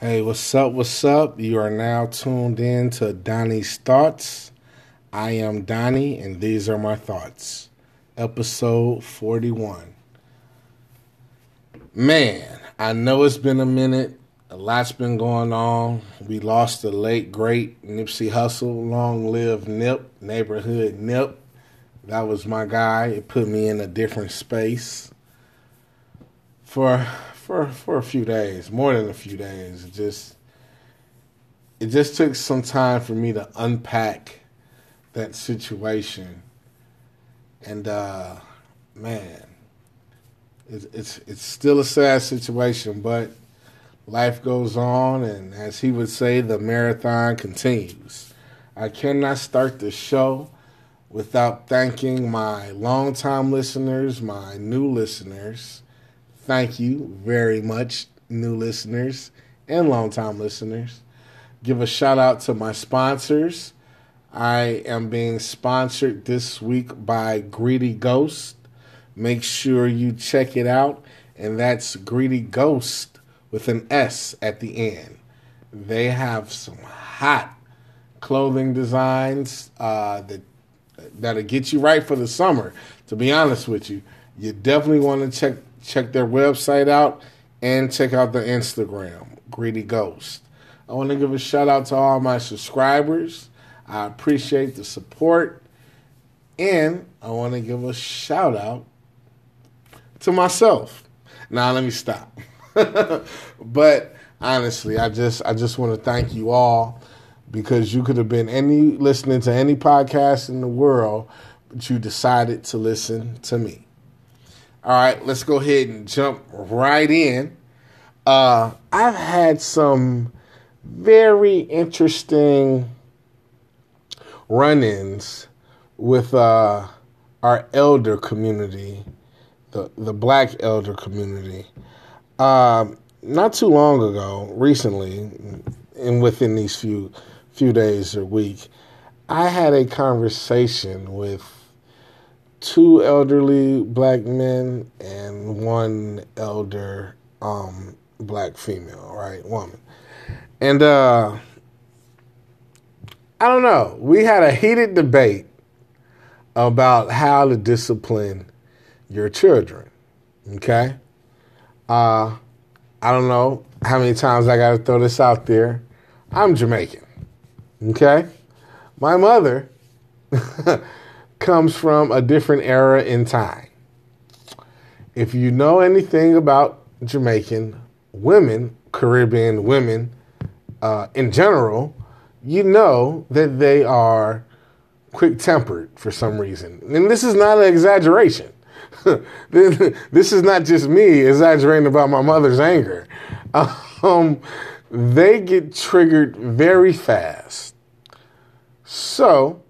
Hey, what's up? What's up? You are now tuned in to Donnie's Thoughts. I am Donnie, and these are my thoughts. Episode 41. Man, I know it's been a minute. A lot's been going on. We lost the late, great Nipsey Hussle. Long live Nip, neighborhood Nip. That was my guy. It put me in a different space for for for a few days, more than a few days. It just it just took some time for me to unpack that situation. And uh man, it's it's it's still a sad situation, but life goes on and as he would say, the marathon continues. I cannot start the show without thanking my longtime listeners, my new listeners Thank you very much, new listeners and longtime listeners. Give a shout out to my sponsors. I am being sponsored this week by Greedy Ghost. Make sure you check it out, and that's Greedy Ghost with an S at the end. They have some hot clothing designs uh, that that'll get you right for the summer. To be honest with you, you definitely want to check check their website out and check out the Instagram, Greedy Ghost. I want to give a shout out to all my subscribers. I appreciate the support. And I want to give a shout out to myself. Now let me stop. but honestly, I just I just want to thank you all because you could have been any listening to any podcast in the world, but you decided to listen to me. All right, let's go ahead and jump right in. Uh, I've had some very interesting run ins with uh, our elder community, the, the black elder community. Um, not too long ago, recently, and within these few few days or week, I had a conversation with two elderly black men and one elder um, black female, right, woman. And uh, I don't know. We had a heated debate about how to discipline your children. Okay? Uh, I don't know how many times I got to throw this out there. I'm Jamaican. Okay? My mother comes from a different era in time. If you know anything about Jamaican women, Caribbean women uh, in general, you know that they are quick tempered for some reason. And this is not an exaggeration. this is not just me exaggerating about my mother's anger. Um, they get triggered very fast. So,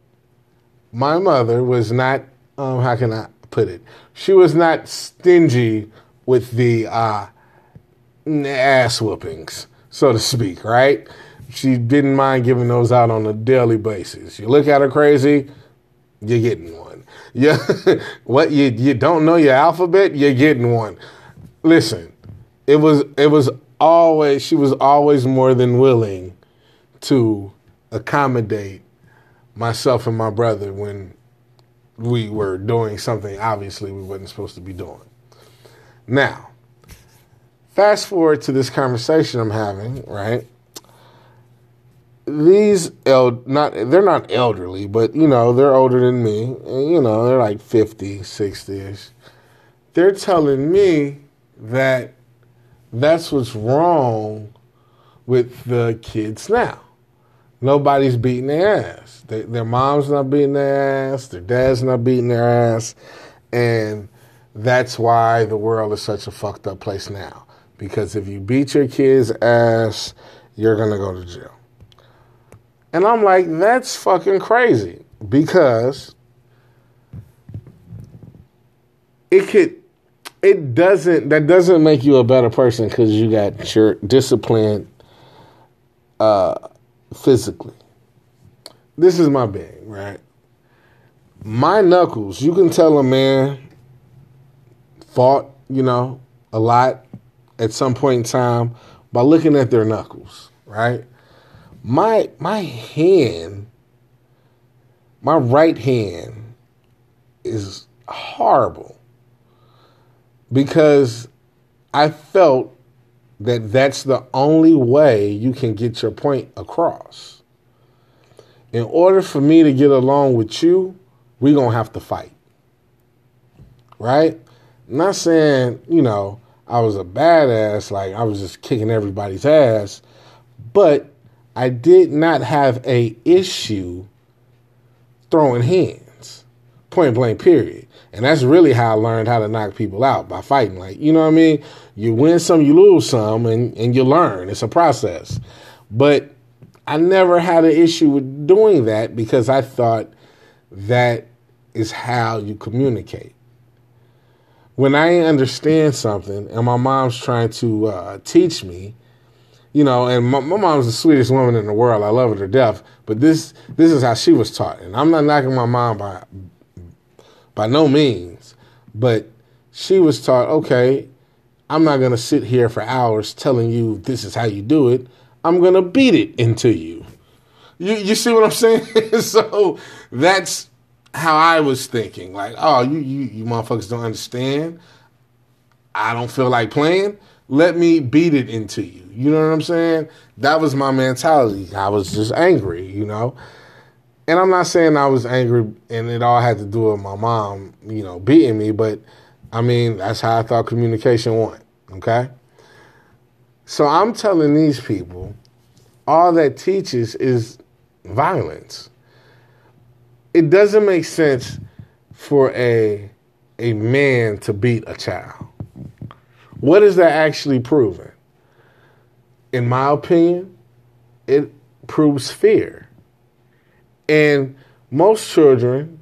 my mother was not, um, how can I put it? She was not stingy with the uh, ass whoopings, so to speak, right? She didn't mind giving those out on a daily basis. You look at her crazy, you're getting one. Yeah, what you you don't know your alphabet, you're getting one. Listen, it was it was always she was always more than willing to accommodate myself and my brother when we were doing something obviously we wasn't supposed to be doing. Now, fast forward to this conversation I'm having, right? These el not they're not elderly, but you know, they're older than me. And, you know, they're like 50, 60ish. They're telling me that that's what's wrong with the kids now. Nobody's beating their ass. They, their mom's not beating their ass. Their dad's not beating their ass. And that's why the world is such a fucked up place now. Because if you beat your kid's ass, you're going to go to jail. And I'm like, that's fucking crazy. Because it could, it doesn't, that doesn't make you a better person because you got your discipline, uh, physically. This is my bag, right? My knuckles, you can tell a man fought, you know, a lot at some point in time by looking at their knuckles, right? My my hand, my right hand is horrible because I felt that that's the only way you can get your point across. In order for me to get along with you, we're going to have to fight. Right? not saying, you know, I was a badass, like I was just kicking everybody's ass, but I did not have a issue throwing hands. Point blank period. And that's really how I learned how to knock people out by fighting. Like, you know what I mean? You win some, you lose some, and, and you learn. It's a process. But I never had an issue with doing that because I thought that is how you communicate. When I understand something and my mom's trying to uh, teach me, you know, and my, my, mom's the sweetest woman in the world. I love her to death. But this this is how she was taught, and I'm not knocking my mom by by no means, but she was taught, okay, I'm not going to sit here for hours telling you this is how you do it. I'm going to beat it into you. You you see what I'm saying? so that's how I was thinking. Like, oh, you you you motherfuckers don't understand. I don't feel like playing. Let me beat it into you. You know what I'm saying? That was my mentality. I was just angry, you know and I'm not saying I was angry and it all had to do with my mom, you know, beating me, but I mean, that's how I thought communication went, okay? So I'm telling these people all that teaches is violence. It doesn't make sense for a a man to beat a child. What is that actually proving? In my opinion, it proves fear and most children,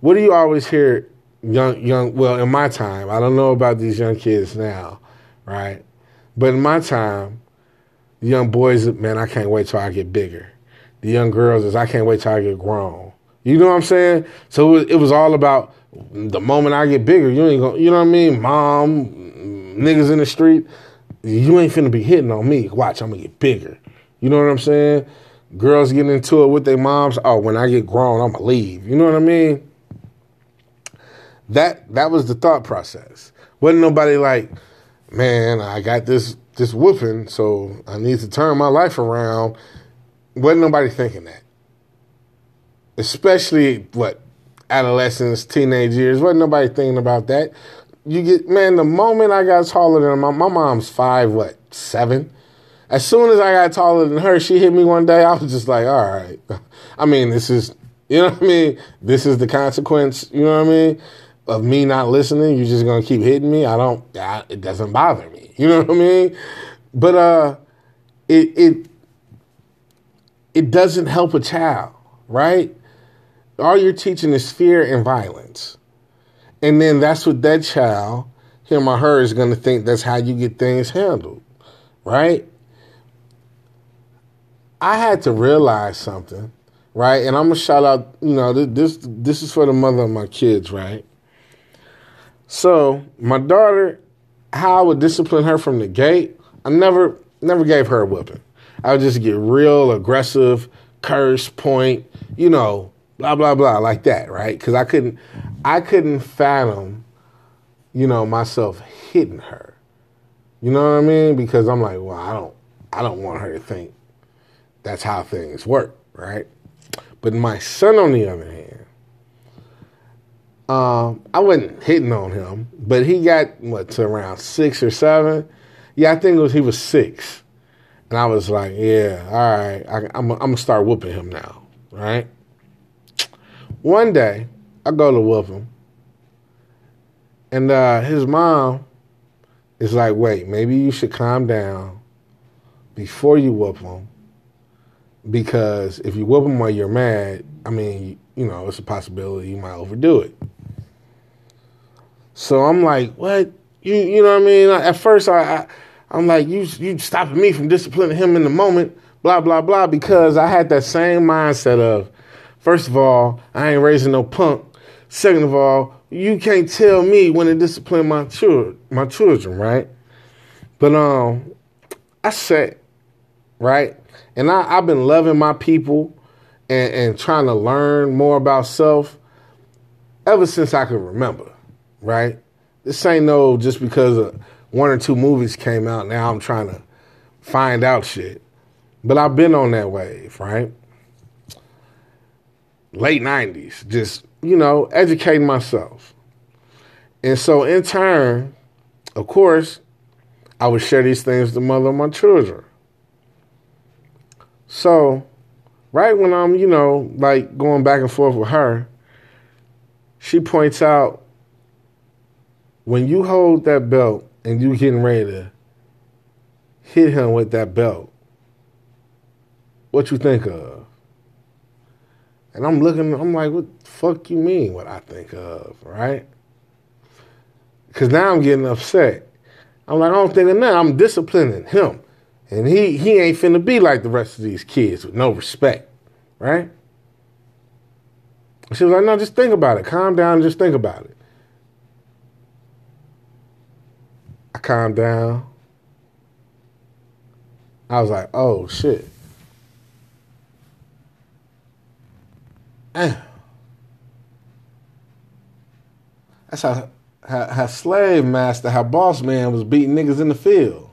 what do you always hear young young well in my time, I don't know about these young kids now, right? But in my time, the young boys, man, I can't wait till I get bigger. The young girls is I can't wait till I get grown. You know what I'm saying? So it was all about the moment I get bigger, you ain't gonna, you know what I mean? Mom, niggas in the street, you ain't finna be hitting on me. Watch, I'm gonna get bigger. You know what I'm saying? Girls getting into it with their moms. Oh, when I get grown, I'm gonna leave. You know what I mean? That that was the thought process. Wasn't nobody like, man, I got this this whooping, so I need to turn my life around. Wasn't nobody thinking that. Especially what adolescence, teenage years. Wasn't nobody thinking about that. You get man, the moment I got taller than my my mom's five, what, seven? As soon as I got taller than her, she hit me one day. I was just like, all right. I mean, this is, you know what I mean? This is the consequence, you know what I mean? Of me not listening. You're just going to keep hitting me. I don't, I, it doesn't bother me. You know what I mean? But, uh, it, it, it doesn't help a child, right? All you're teaching is fear and violence. And then that's what that child, him or her, is going to think that's how you get things handled, right? I had to realize something, right? And I'm gonna shout out, you know, this this is for the mother of my kids, right? So my daughter, how I would discipline her from the gate, I never never gave her a whipping. I would just get real aggressive, curse, point, you know, blah blah blah, like that, right? Because I couldn't I couldn't fathom, you know, myself hitting her. You know what I mean? Because I'm like, well, I don't I don't want her to think that's how things work, right? But my son, on the other hand, um, I wasn't hitting on him, but he got what to around six or seven. Yeah, I think was he was six, and I was like, yeah, all right, I, I'm, I'm gonna start whooping him now, right? One day, I go to whoop him, and uh, his mom is like, wait, maybe you should calm down before you whoop him because if you whoop them while you're mad, I mean, you know, it's a possibility you might overdo it. So I'm like, what? You you know what I mean? At first, I, I am like, you you stopping me from disciplining him in the moment, blah blah blah, because I had that same mindset of, first of all, I ain't raising no punk. Second of all, you can't tell me when to discipline my children, my children, right? But um, I sat, right? And I, I've been loving my people and, and trying to learn more about self ever since I could remember, right? This ain't no just because one or two movies came out, now I'm trying to find out shit. But I've been on that wave, right? Late 90s, just, you know, educating myself. And so in turn, of course, I would share these things with the mother of my children. So, right when I'm, you know, like going back and forth with her, she points out when you hold that belt and you getting ready to hit him with that belt, what you think of? And I'm looking, I'm like, what the fuck you mean what I think of, right? Because now I'm getting upset. I'm like, I don't think of nothing. I'm disciplining him. And he, he ain't finna be like the rest of these kids with no respect, right? She was like, no, just think about it. Calm down just think about it. I calmed down. I was like, oh shit. Damn. That's how, how, how slave master, how boss man was beating niggas in the field.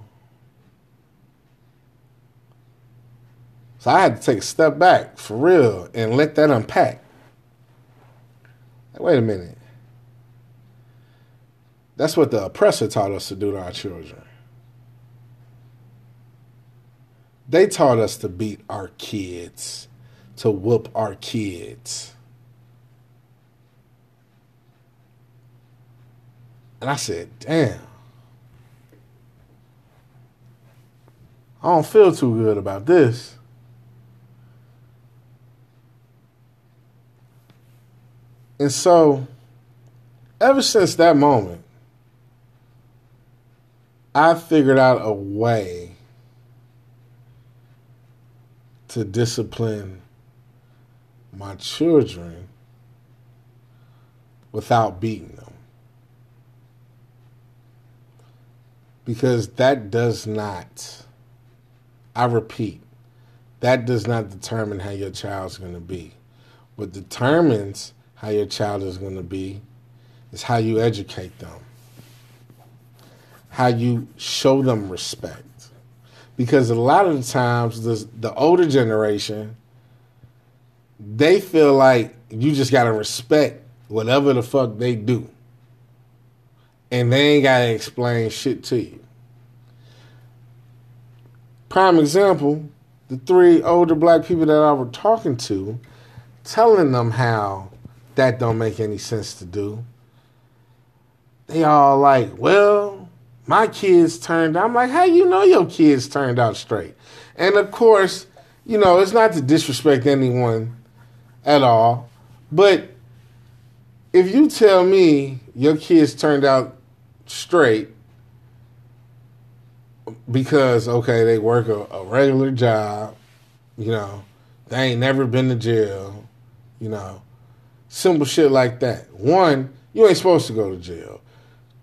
So I had to take a step back for real and let that unpack. Like, wait a minute. That's what the oppressor taught us to do to our children. They taught us to beat our kids, to whoop our kids. And I said, damn. I don't feel too good about this. And so, ever since that moment, I figured out a way to discipline my children without beating them. Because that does not, I repeat, that does not determine how your child's going to be. What determines how your child is going to be is how you educate them how you show them respect. Because a lot of the times, the, the older generation, they feel like you just got to respect whatever the fuck they do. And they ain't got to explain shit to you. Prime example the three older black people that I were talking to, telling them how that don't make any sense to do. They all like, well, my kids turned out. I'm like, how you know your kids turned out straight? And of course, you know, it's not to disrespect anyone at all, but if you tell me your kids turned out straight because okay, they work a, a regular job, you know, they ain't never been to jail, you know, simple shit like that. One, you ain't supposed to go to jail.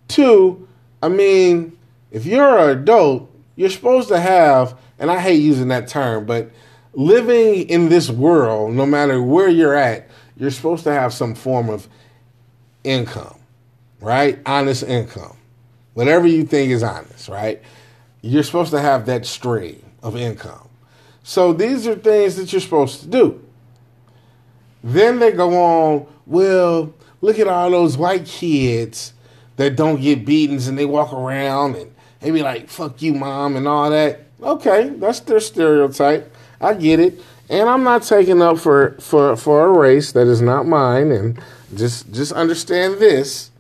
Two, I mean, if you're an adult, you're supposed to have, and I hate using that term, but living in this world, no matter where you're at, you're supposed to have some form of income, right? Honest income. Whatever you think is honest, right? You're supposed to have that stream of income. So these are things that you're supposed to do. Then they go on, well, look at all those white kids that don't get beatings and they walk around and they be like, fuck you, mom, and all that. Okay, that's their stereotype. I get it. And I'm not taking up for, for, for a race that is not mine. And just just understand this.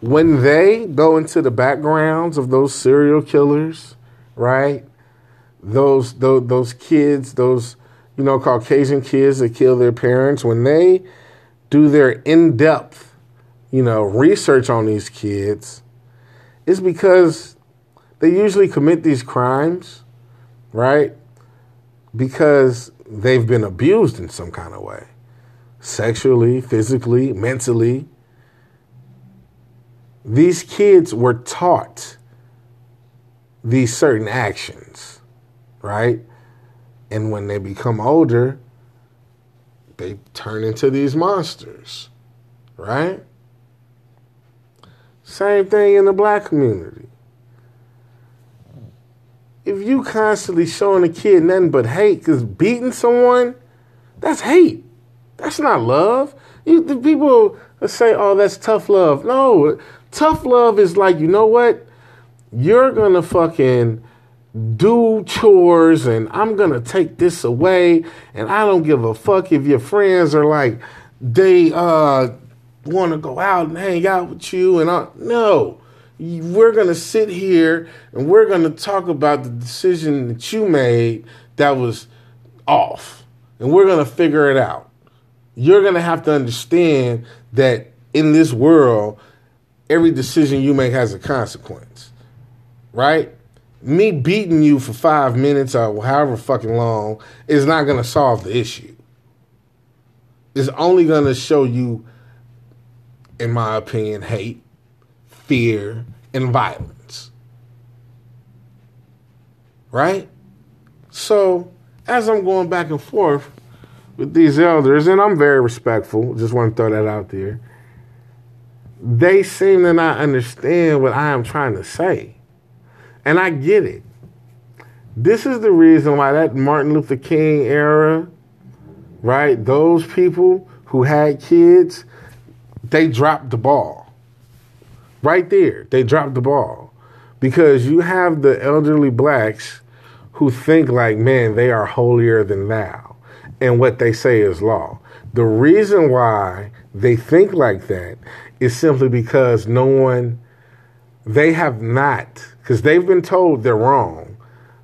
When they go into the backgrounds of those serial killers, right? Those those, those kids, those you know Caucasian kids that kill their parents, when they do their in-depth you know, research on these kids is because they usually commit these crimes, right? Because they've been abused in some kind of way sexually, physically, mentally. These kids were taught these certain actions, right? And when they become older, they turn into these monsters, right? Same thing in the black community. If you constantly showing a kid nothing but hate, because beating someone, that's hate. That's not love. You, the people say, oh, that's tough love. No, tough love is like, you know what? You're going to fucking do chores and I'm going to take this away. And I don't give a fuck if your friends are like, they uh, want to go out and hang out with you. And I, no, we're going to sit here and we're going to talk about the decision that you made that was off. And we're going to figure it out you're going to have to understand that in this world, every decision you make has a consequence, right? Me beating you for five minutes or however fucking long is not going to solve the issue. It's only going to show you, in my opinion, hate, fear, and violence. Right? So, as I'm going back and forth, with these elders, and I'm very respectful, just want to throw that out there, they seem to not understand what I am trying to say. And I get it. This is the reason why that Martin Luther King era, right? Those people who had kids, they dropped the ball. Right there, they dropped the ball. Because you have the elderly blacks who think like, man, they are holier than thou and what they say is law. The reason why they think like that is simply because no one, they have not, because they've been told they're wrong,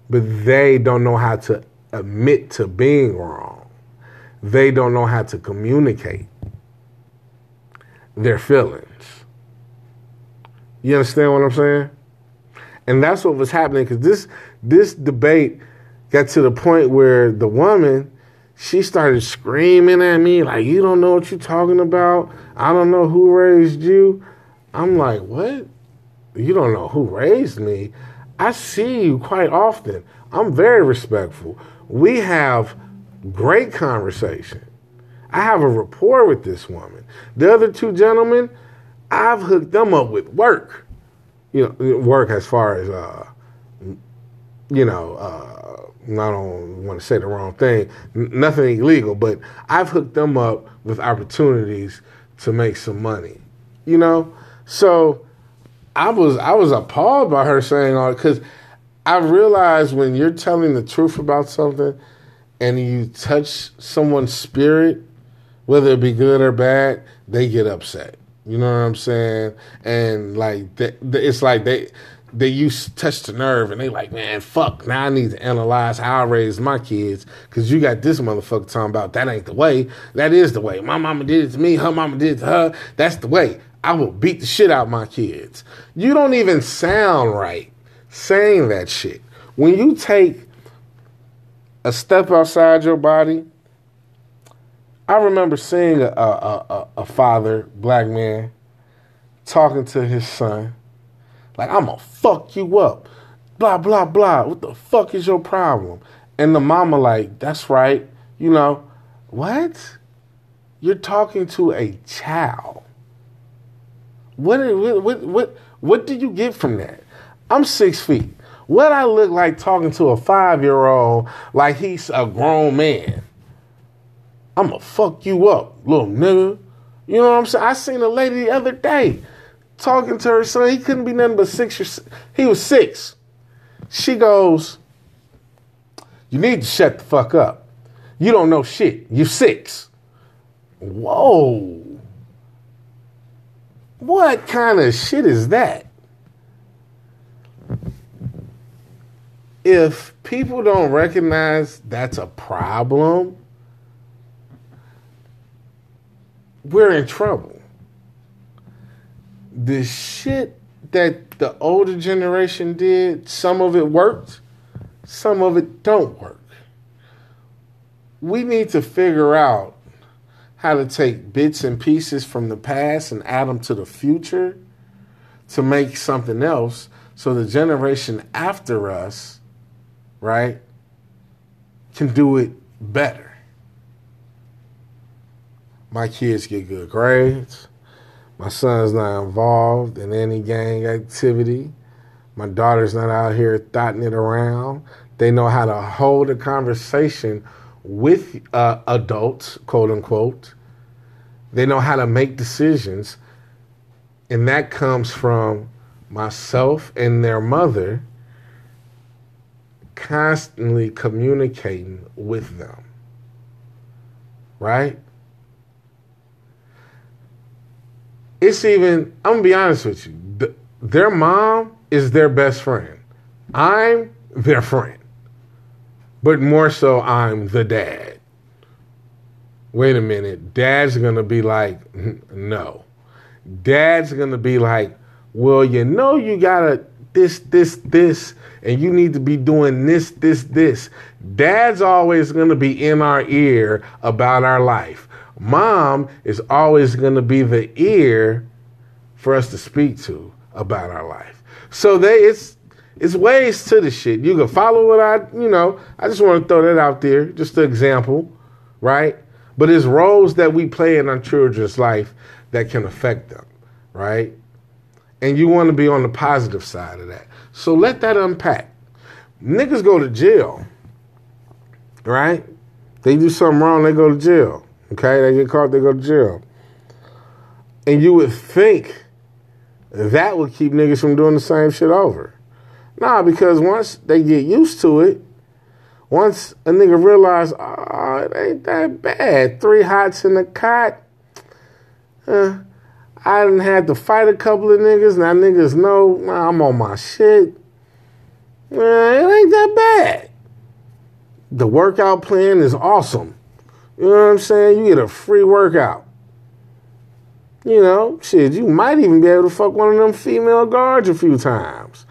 but they don't know how to admit to being wrong. They don't know how to communicate their feelings. You understand what I'm saying? And that's what was happening because this this debate got to the point where the woman she started screaming at me like you don't know what you're talking about i don't know who raised you i'm like what you don't know who raised me. I see you quite often. I'm very respectful. We have great conversation. I have a rapport with this woman. The other two gentlemen i've hooked them up with work. You know work as far as uh you know uh I don't want to say the wrong thing, nothing illegal, but I've hooked them up with opportunities to make some money, you know? So I was I was appalled by her saying all because I realized when you're telling the truth about something and you touch someone's spirit, whether it be good or bad, they get upset. You know what I'm saying? And like it's like they they used to touch the nerve and they like, man, fuck, now I need to analyze how I raised my kids because you got this motherfucker talking about that ain't the way. That is the way. My mama did it to me, her mama did it to her. That's the way. I will beat the shit out my kids. You don't even sound right saying that shit. When you take a step outside your body, I remember seeing a, a, a, a father, black man, talking to his son like, I'm gonna fuck you up. Blah, blah, blah. What the fuck is your problem? And the mama, like, that's right. You know, what? You're talking to a child. What, what, what, what did you get from that? I'm six feet. What I look like talking to a five year old like he's a grown man? I'm gonna fuck you up, little nigga. You know what I'm saying? I seen a lady the other day talking to her son. He couldn't be nothing but six or he was six. She goes, "You need to shut the fuck up. You don't know shit. You six. Whoa. What kind of shit is that? If people don't recognize that's a problem, we're in trouble the shit that the older generation did, some of it worked, some of it don't work. We need to figure out how to take bits and pieces from the past and add them to the future to make something else so the generation after us, right, can do it better. My kids get good grades. My son's not involved in any gang activity. My daughter's not out here thotting it around. They know how to hold a conversation with uh, adults, quote unquote. They know how to make decisions. And that comes from myself and their mother constantly communicating with them. Right? It's even, I'm gonna be honest with you, th- their mom is their best friend. I'm their friend. But more so, I'm the dad. Wait a minute. Dad's gonna be like, no. Dad's gonna be like, well, you know, you gotta this, this, this, and you need to be doing this, this, this. Dad's always gonna be in our ear about our life. Mom is always gonna be the ear for us to speak to about our life. So they it's it's ways to the shit. You can follow what I, you know, I just want to throw that out there, just an example, right? But it's roles that we play in our children's life that can affect them, right? And you want to be on the positive side of that. So let that unpack. Niggas go to jail, right? They do something wrong, they go to jail. Okay, they get caught, they go to jail. And you would think that would keep niggas from doing the same shit over. Nah, because once they get used to it, once a nigga realize, oh, it ain't that bad. Three hots in the cot. Uh, I didn't have to fight a couple of niggas. Now niggas know nah, I'm on my shit. Uh, it ain't that bad. The workout plan is awesome. You know what I'm saying? You get a free workout. You know, shit, you might even be able to fuck one of them female guards a few times.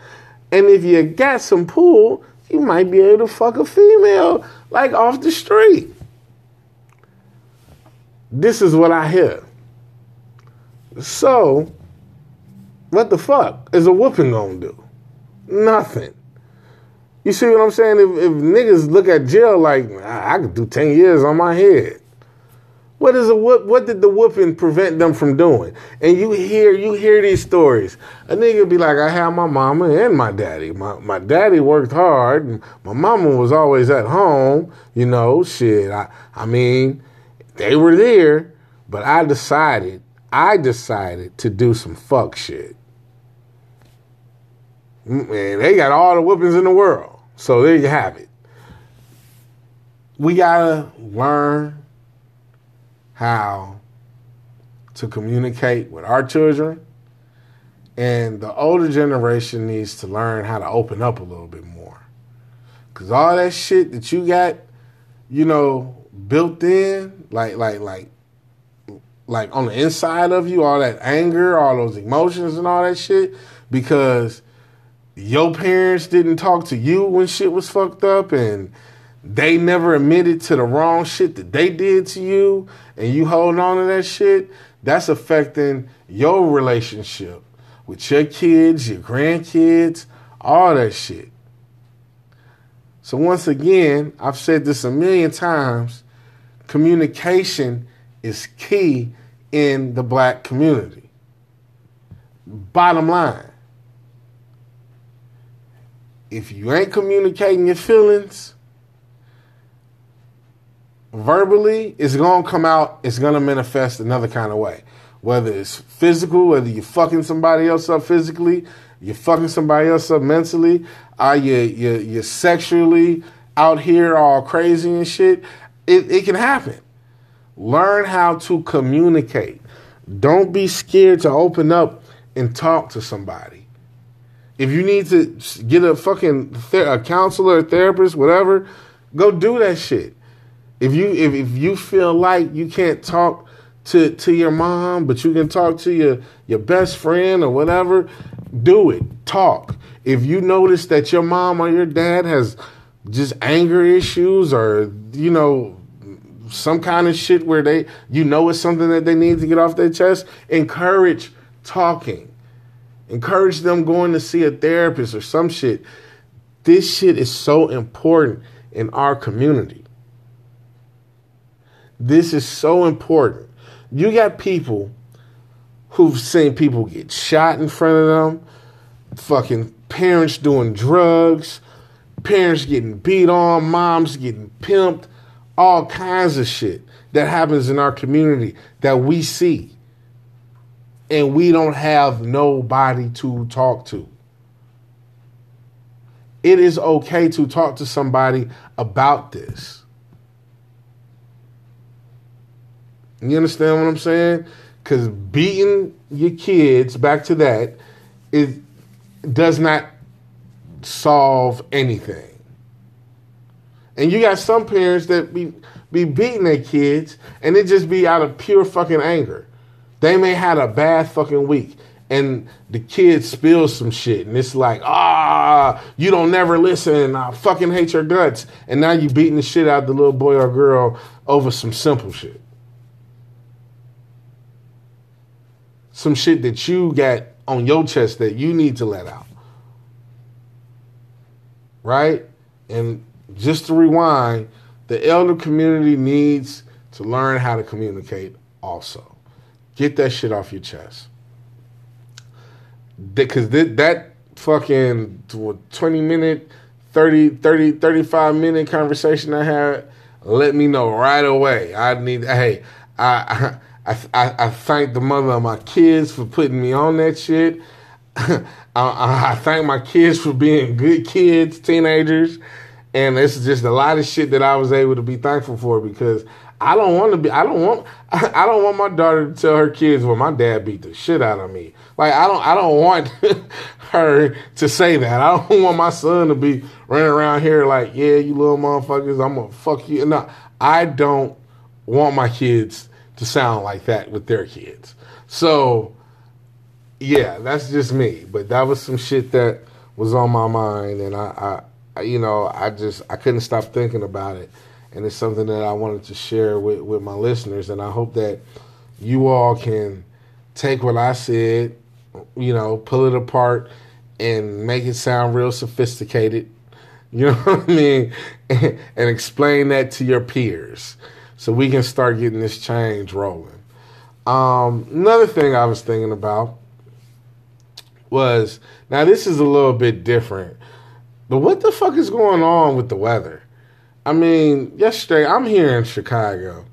And if you got some pull, you might be able to fuck a female like off the street. This is what I hear. So, what the fuck is a whooping gonna do? Nothing. You see what I'm saying? If, if niggas look at jail like I, I could do ten years on my head, what is a whoop? What did the whooping prevent them from doing? And you hear you hear these stories. A nigga be like, I had my mama and my daddy. My my daddy worked hard. My mama was always at home. You know, shit. I I mean, they were there, but I decided I decided to do some fuck shit. Man, they got all the whoopings in the world. So there you have it. We gotta learn how to communicate with our children. And the older generation needs to learn how to open up a little bit more. Cause all that shit that you got, you know, built in, like like like like on the inside of you, all that anger, all those emotions and all that shit, because your parents didn't talk to you when shit was fucked up and they never admitted to the wrong shit that they did to you and you hold on to that shit, that's affecting your relationship with your kids, your grandkids, all that shit. So, once again, I've said this a million times communication is key in the black community. Bottom line if you ain't communicating your feelings, verbally, it's gonna come out, it's gonna manifest another kind of way. Whether it's physical, whether you're fucking somebody else up physically, you're fucking somebody else up mentally, uh, are you you you're sexually out here all crazy and shit, it, it can happen. Learn how to communicate. Don't be scared to open up and talk to somebody. If you need to get a fucking ther- a counselor, a therapist, whatever, go do that shit. If you if, if you feel like you can't talk to to your mom, but you can talk to your your best friend or whatever, do it. Talk. If you notice that your mom or your dad has just anger issues or you know some kind of shit where they you know it's something that they need to get off their chest, encourage talking. Encourage them going to see a therapist or some shit. This shit is so important in our community. This is so important. You got people who've seen people get shot in front of them, fucking parents doing drugs, parents getting beat on, moms getting pimped, all kinds of shit that happens in our community that we see. And we don't have nobody to talk to. It is okay to talk to somebody about this. You understand what I'm saying? Because beating your kids, back to that, it does not solve anything. And you got some parents that be be beating their kids and it just be out of pure fucking anger. They may had a bad fucking week and the kid spills some shit and it's like, ah, you don't never listen. I fucking hate your guts. And now you beating the shit out of the little boy or girl over some simple shit. Some shit that you got on your chest that you need to let out. Right? And just to rewind, the elder community needs to learn how to communicate also. Get that shit off your chest. Because that fucking 20 minute, 30, 30, 35 minute conversation I had, let me know right away. I need, hey, I, I, I, I thank the mother of my kids for putting me on that shit. I, I thank my kids for being good kids, teenagers. And it's just a lot of shit that I was able to be thankful for because I don't want to be. I don't want. I don't want my daughter to tell her kids, "Well, my dad beat the shit out of me." Like I don't. I don't want her to say that. I don't want my son to be running around here like, "Yeah, you little motherfuckers, I'm gonna fuck you." No, I don't want my kids to sound like that with their kids. So, yeah, that's just me. But that was some shit that was on my mind, and I, you know, I just I couldn't stop thinking about it, and it's something that I wanted to share with with my listeners, and I hope that you all can take what I said, you know, pull it apart and make it sound real sophisticated. You know what I mean? And explain that to your peers so we can start getting this change rolling. Um, another thing I was thinking about was now this is a little bit different but what the fuck is going on with the weather? I mean, yesterday I'm here in Chicago,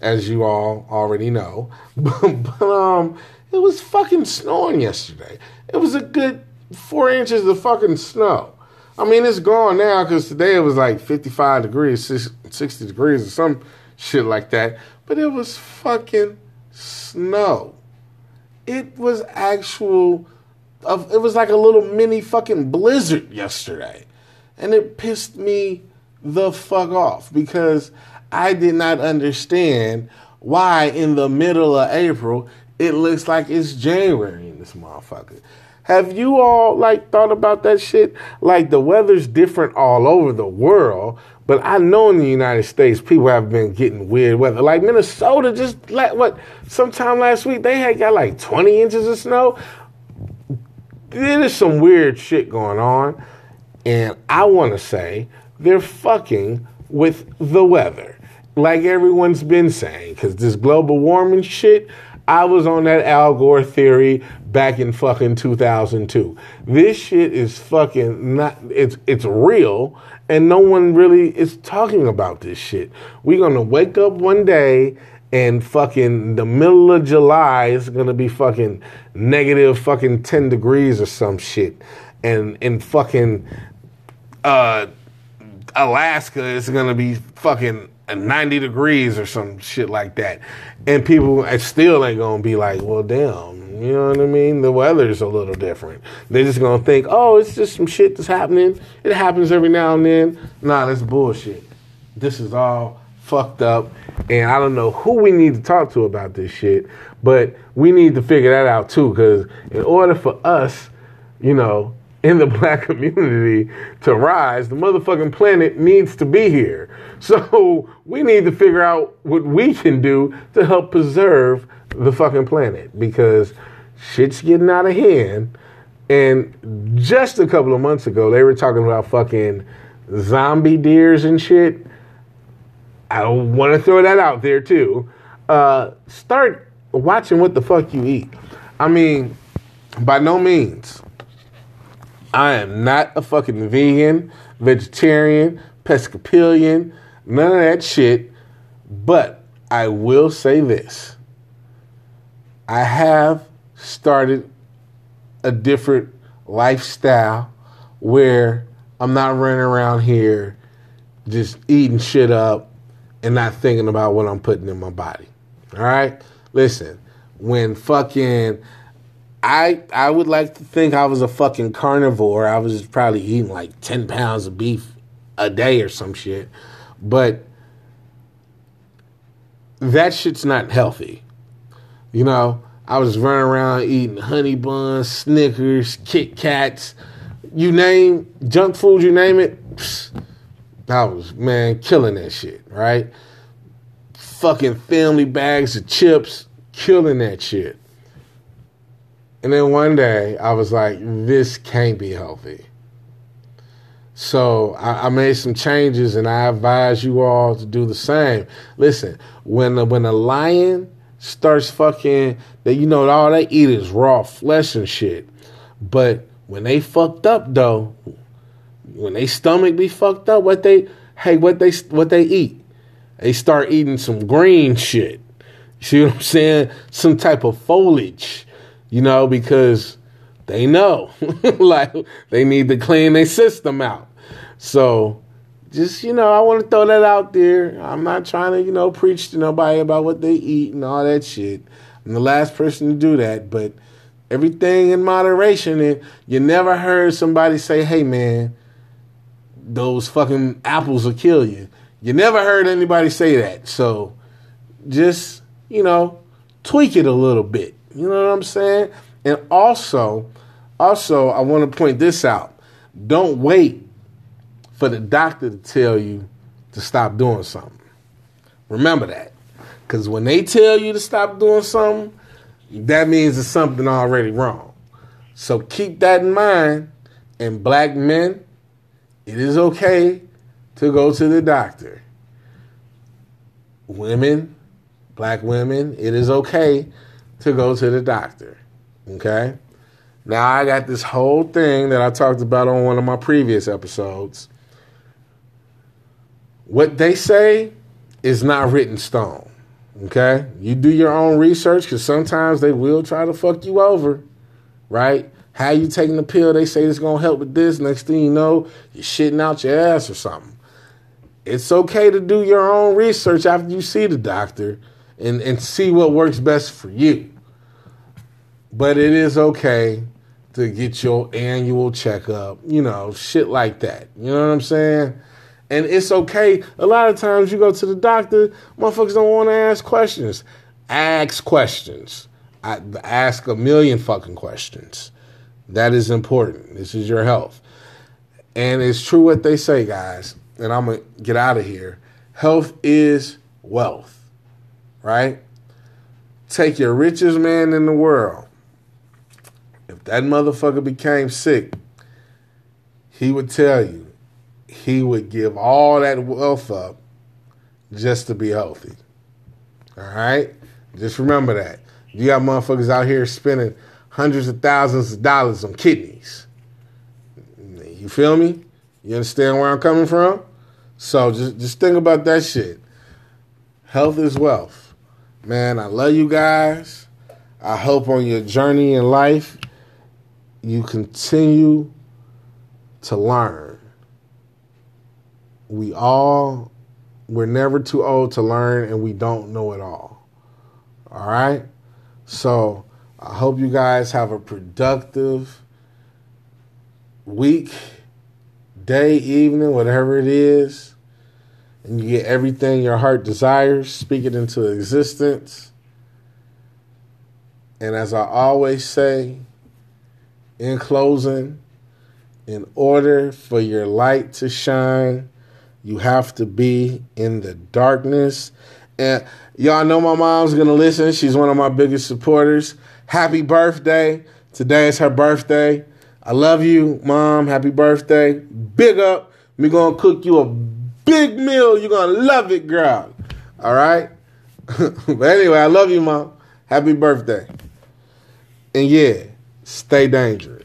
as you all already know, but, but um, it was fucking snowing yesterday. It was a good four inches of fucking snow. I mean, it's gone now because today it was like 55 degrees, 60 degrees, or some shit like that. But it was fucking snow. It was actual of it was like a little mini fucking blizzard yesterday. And it pissed me the fuck off because I did not understand why in the middle of April it looks like it's January in this motherfucker. Have you all like thought about that shit? Like the weather's different all over the world, but I know in the United States people have been getting weird weather. Like Minnesota just like what sometime last week they had got like 20 inches of snow there's some weird shit going on. And I want to say they're fucking with the weather. Like everyone's been saying, because this global warming shit, I was on that Al Gore theory back in fucking 2002. This shit is fucking not, it's, it's real, and no one really is talking about this shit. We're gonna wake up one day and fucking the middle of July is gonna be fucking negative fucking 10 degrees or some shit. And in fucking uh Alaska is gonna be fucking 90 degrees or some shit like that. And people still ain't gonna be like, well damn, you know what I mean? The weather's a little different. They're just gonna think, oh, it's just some shit that's happening. It happens every now and then. Nah, that's bullshit. This is all fucked up. And I don't know who we need to talk to about this shit, but we need to figure that out too. Because in order for us, you know, in the black community to rise, the motherfucking planet needs to be here. So we need to figure out what we can do to help preserve the fucking planet because shit's getting out of hand. And just a couple of months ago, they were talking about fucking zombie deers and shit. I want to throw that out there too. Uh, start watching what the fuck you eat. I mean, by no means. I am not a fucking vegan, vegetarian, Episcopalian, none of that shit. But I will say this I have started a different lifestyle where I'm not running around here just eating shit up and not thinking about what I'm putting in my body. All right? Listen, when fucking I I would like to think I was a fucking carnivore. I was probably eating like 10 pounds of beef a day or some shit. But that shit's not healthy. You know, I was running around eating honey buns, Snickers, Kit Kats, you name junk food, you name it. I was man killing that shit, right? Fucking family bags of chips, killing that shit. And then one day I was like, this can't be healthy. So I, I, made some changes, and I advise you all to do the same. Listen, when when a lion starts fucking, that you know all they eat is raw flesh and shit. But when they fucked up though, when they stomach be fucked up, what they hey what they what they eat? They start eating some green shit. See what I'm saying? Some type of foliage, you know, because they know like they need to clean their system out. So just, you know, I want to throw that out there. I'm not trying to, you know, preach to nobody about what they eat and all that shit. I'm the last person to do that, but everything in moderation. And you never heard somebody say, hey, man, those fucking apples will kill you. You never heard anybody say that. So just, you know, tweak it a little bit. You know what I'm saying? And also, also, I want to point this out. Don't wait for the doctor to tell you to stop doing something. Remember that. Because when they tell you to stop doing something, that means there's something already wrong. So keep that in mind. And black men, it is okay to go to the doctor. Women, black women, it is okay to go to the doctor. Okay? Now, I got this whole thing that I talked about on one of my previous episodes what they say is not written stone. Okay? You do your own research because sometimes they will try to fuck you over, right? How you taking the pill, they say it's gonna help with this. Next thing you know, you're shitting out your ass or something. It's okay to do your own research after you see the doctor and, and see what works best for you. But it is okay to get your annual checkup, you know, shit like that. You know what I'm saying? And it's okay. A lot of times you go to the doctor, motherfuckers don't want to ask questions. Ask questions. I, ask a million fucking questions. That is important. This is your health. And it's true what they say, guys. And I'm going to get out of here. Health is wealth, right? Take your richest man in the world. If that motherfucker became sick, he would tell you he would give all that wealth up just to be healthy. All right? Just remember that. You got motherfuckers out here spending hundreds of thousands of dollars on kidneys. You feel me? You understand where I'm coming from? So just just think about that shit. Health is wealth. Man, I love you guys. I hope on your journey in life you continue to learn we all we're never too old to learn and we don't know it all. All right? So, I hope you guys have a productive week, day, evening, whatever it is, and you get everything your heart desires, speak it into existence. And as I always say, in closing, in order for your light to shine, you have to be in the darkness. And y'all know my mom's gonna listen. She's one of my biggest supporters. Happy birthday. Today is her birthday. I love you, mom. Happy birthday. Big up. We gonna cook you a big meal. You're gonna love it, girl. All right. but anyway, I love you, mom. Happy birthday. And yeah, stay dangerous.